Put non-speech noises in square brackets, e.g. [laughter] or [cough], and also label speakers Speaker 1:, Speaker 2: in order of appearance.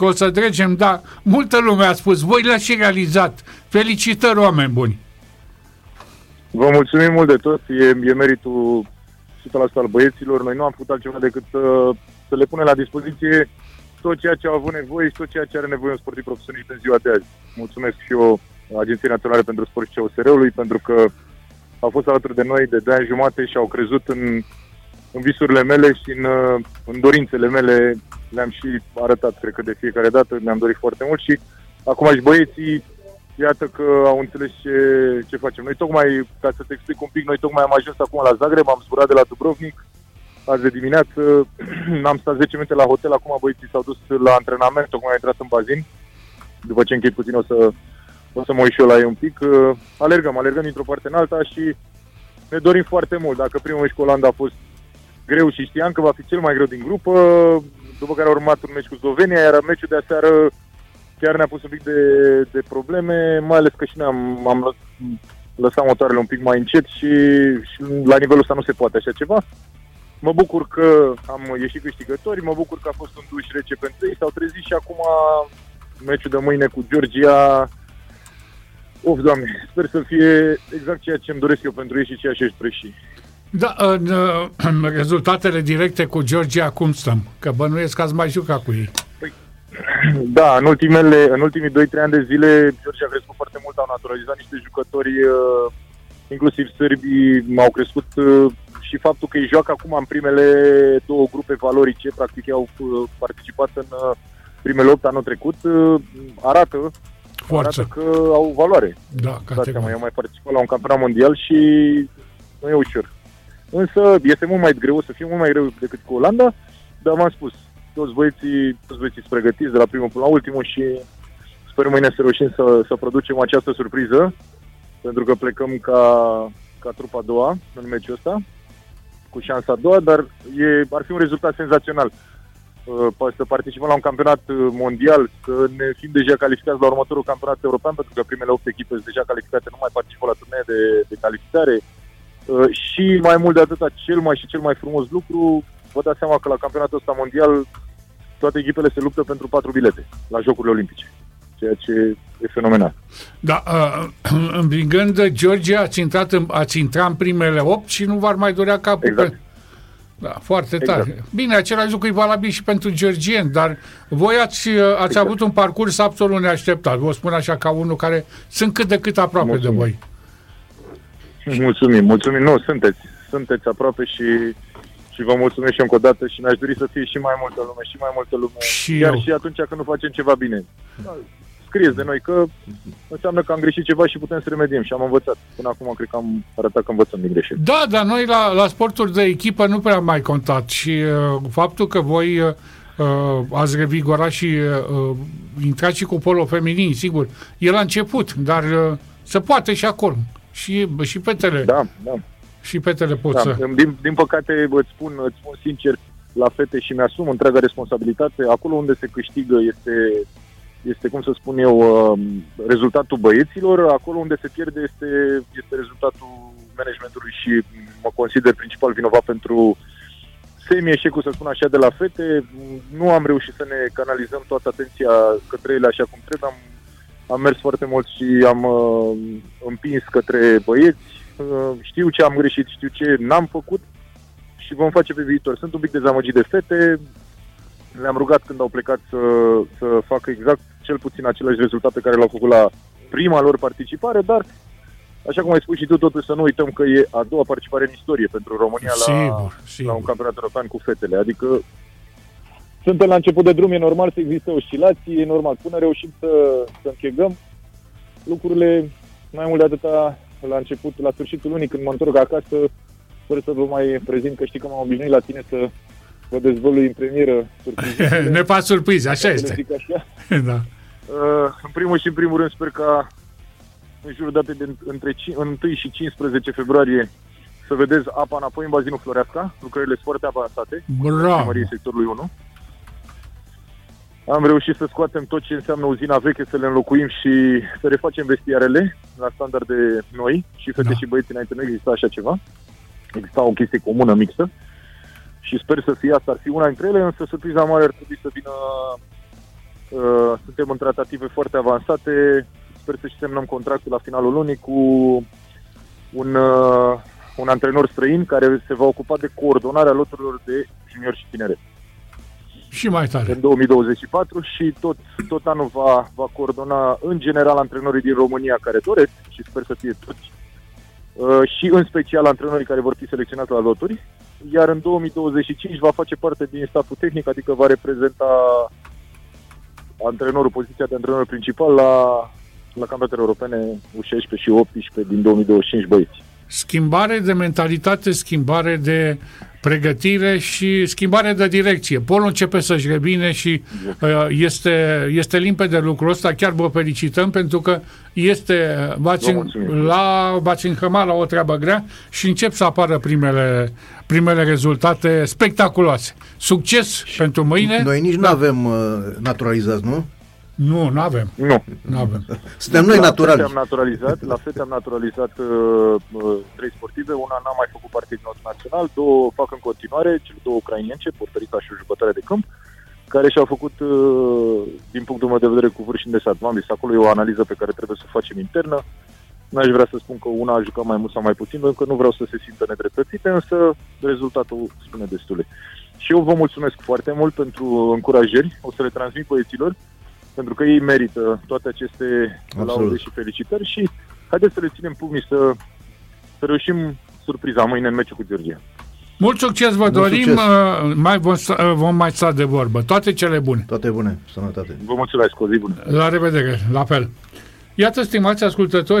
Speaker 1: că o să trecem, dar multă lume a spus, voi le-ați și realizat. Felicitări, oameni buni!
Speaker 2: Vă mulțumim mult de tot, e, e meritul 100% al băieților. Noi nu am făcut altceva decât să, să le punem la dispoziție tot ceea ce au avut nevoie și tot ceea ce are nevoie un sportiv profesionist în ziua de azi. Mulțumesc și eu Agenției Naționale pentru Sport și COSR-ului pentru că au fost alături de noi de 2 ani jumate și au crezut în, în visurile mele și în, în dorințele mele. Le-am și arătat, cred că de fiecare dată, mi-am dorit foarte mult și acum și băieții, iată că au înțeles ce, ce facem. Noi tocmai, ca să te explic un pic, noi tocmai am ajuns acum la Zagreb, am zburat de la Dubrovnik, azi de dimineață, [clears throat] am stat 10 minute la hotel, acum băieții s-au dus la antrenament, tocmai au intrat în bazin, după ce închei puțin o să o să mă uit și eu la ei un pic. Uh, alergăm, alergăm dintr-o parte în alta și ne dorim foarte mult. Dacă primul meci cu Olanda a fost greu și știam că va fi cel mai greu din grupă, după care a urmat un meci cu Slovenia, iar meciul de aseară chiar ne-a pus un pic de, de probleme, mai ales că și noi am, am lăsat motoarele un pic mai încet și, și la nivelul ăsta nu se poate așa ceva. Mă bucur că am ieșit câștigători, mă bucur că a fost un duș rece pentru ei, s-au trezit și acum meciul de mâine cu Georgia Of, doamne, sper să fie exact ceea ce îmi doresc eu pentru ei și ceea ce își preși.
Speaker 1: Da, în, în rezultatele directe cu Georgia, cum stăm? Că bănuiesc că ați mai jucat cu ei. Păi,
Speaker 2: da, în, ultimele, în ultimii 2-3 ani de zile, Georgia a crescut foarte mult, au naturalizat niște jucători, uh, inclusiv sârbii, au crescut uh, și faptul că ei joacă acum în primele două grupe valorice, practic au uh, participat în primele 8 anul trecut, arată
Speaker 1: Forță.
Speaker 2: arată că au valoare.
Speaker 1: Da, categoric.
Speaker 2: Eu mai participat la un campionat mondial și nu e ușor. Însă este mult mai greu, să fie mult mai greu decât cu Olanda, dar v-am spus, toți băieții, toți băieții sunt pregătiți de la primul până la ultimul și sper mâine să reușim să, să producem această surpriză, pentru că plecăm ca, ca trupa a doua în meciul ăsta, cu șansa a doua, dar e, ar fi un rezultat senzațional. Uh, să participăm la un campionat uh, mondial, să ne fim deja calificați la următorul campionat european, pentru că primele 8 echipe sunt deja calificate, nu mai participă la turnee de, de calificare. Uh, și mai mult de atât, cel mai și cel mai frumos lucru, vă dați seama că la campionatul ăsta mondial toate echipele se luptă pentru patru bilete la Jocurile Olimpice, ceea ce e fenomenal.
Speaker 1: Da, uh, [clears throat] învingând Georgia, ați intrat, în, ați intrat în primele 8 și nu v-ar mai dorea capul exact. pe da, foarte exact. tare. Bine, același lucru e valabil și pentru georgieni, dar voi ați, ați exact. avut un parcurs absolut neașteptat. Vă spun așa ca unul care sunt cât de cât aproape mulțumim. de voi.
Speaker 2: Mulțumim, mulțumim. Nu, sunteți. Sunteți aproape și, și vă mulțumesc și încă o dată și mi-aș dori să fie și mai multă lume, și mai multă lume. Și chiar eu. și atunci când nu facem ceva bine. Da scrieți de noi, că înseamnă că am greșit ceva și putem să remediem și am învățat. Până acum cred că am arătat că învățăm din greșeli.
Speaker 1: Da, dar noi la, la sporturi de echipă nu prea am mai contat și uh, faptul că voi uh, uh ați revigorat și uh, intrat și cu polo feminin, sigur, e la început, dar uh, se poate și acolo. Și, și petele.
Speaker 2: Da, da.
Speaker 1: Și petele pot da. să...
Speaker 2: Din, din păcate, îți spun, îți spun sincer, la fete și mi-asum întreaga responsabilitate. Acolo unde se câștigă este este, cum să spun eu, um, rezultatul băieților, acolo unde se pierde este, este rezultatul managementului și mă consider principal vinovat pentru semi-eșecul, să spun așa, de la fete. Nu am reușit să ne canalizăm toată atenția către ele așa cum trebuie. Am, am mers foarte mult și am uh, împins către băieți. Uh, știu ce am greșit, știu ce n-am făcut și vom face pe viitor. Sunt un pic dezamăgit de fete, le-am rugat când au plecat să, să facă exact cel puțin aceleași rezultate pe care le-au făcut la prima lor participare, dar Așa cum ai spus și tu, totuși să nu uităm că e a doua participare în istorie pentru România la, sigur, sigur. la un campionat european cu fetele. Adică suntem la început de drum, e normal să existe oscilații, e normal. Până reușim să, să închegăm lucrurile, mai mult de atâta la început, la sfârșitul lunii, când mă întorc acasă, fără să vă mai prezint, că știi că m-am obișnuit la tine să vă dezvălui în premieră [laughs]
Speaker 1: ne fac surprize, așa este. Așa. [laughs] da.
Speaker 2: Uh, în primul și în primul rând sper ca în jurul datei de între 1 și 15 februarie să vedeți apa înapoi în bazinul Floreasca, lucrările sunt foarte avansate.
Speaker 1: Bravo!
Speaker 2: sectorului 1. Am reușit să scoatem tot ce înseamnă uzina veche, să le înlocuim și să refacem vestiarele la standarde noi și fete da. și băieți înainte nu exista așa ceva. Exista o chestie comună, mixtă. Și sper să fie asta, ar fi una dintre ele, însă surpriza mare ar trebui să vină Uh, suntem în tratative foarte avansate. Sper să și semnăm contractul la finalul lunii cu un, uh, un antrenor străin care se va ocupa de coordonarea loturilor de junior și tineret.
Speaker 1: Și mai tare.
Speaker 2: În 2024 și tot, tot anul va, va coordona în general antrenorii din România care doresc și sper să fie toți uh, și în special antrenorii care vor fi selecționați la loturi, iar în 2025 va face parte din staful tehnic, adică va reprezenta antrenorul, poziția de antrenor principal la, la campionatele europene U16 și 18 din 2025 băieți.
Speaker 1: Schimbare de mentalitate, schimbare de pregătire și schimbare de direcție. Polul începe să-și revine și uh, este, este limpede lucrul ăsta. Chiar vă felicităm pentru că este, v-ați, la, v-ați înhămat la o treabă grea și încep să apară primele, primele rezultate spectaculoase. Succes și pentru mâine.
Speaker 3: Noi nici da. nu avem uh, naturalizați, nu?
Speaker 1: Nu, nu avem.
Speaker 2: Nu.
Speaker 1: Nu avem.
Speaker 3: Suntem noi naturali.
Speaker 2: am naturalizat, la fete am naturalizat uh, uh, trei sportive, una n-a mai făcut parte din nostru național, două fac în continuare, cele două ucrainience, portărica și o jucătoare de câmp, care și-au făcut, uh, din punctul meu de vedere, cu vârf și îndesat. V-am zis, acolo e o analiză pe care trebuie să o facem internă. N-aș vrea să spun că una a jucat mai mult sau mai puțin, pentru că nu vreau să se simtă nedreptățite, însă rezultatul spune destule. Și eu vă mulțumesc foarte mult pentru încurajări, o să le transmit băieților pentru că ei merită toate aceste laude și felicitări și haideți să le ținem pumnii să, să reușim surpriza mâine în meciul cu Georgia.
Speaker 1: Mult succes vă Mult dorim, succes. Uh, mai vom, uh, vom mai sta de vorbă. Toate cele bune.
Speaker 3: Toate bune, sănătate.
Speaker 2: Vă mulțumesc, o zi bună.
Speaker 1: La revedere, la fel. Iată, stimați ascultători,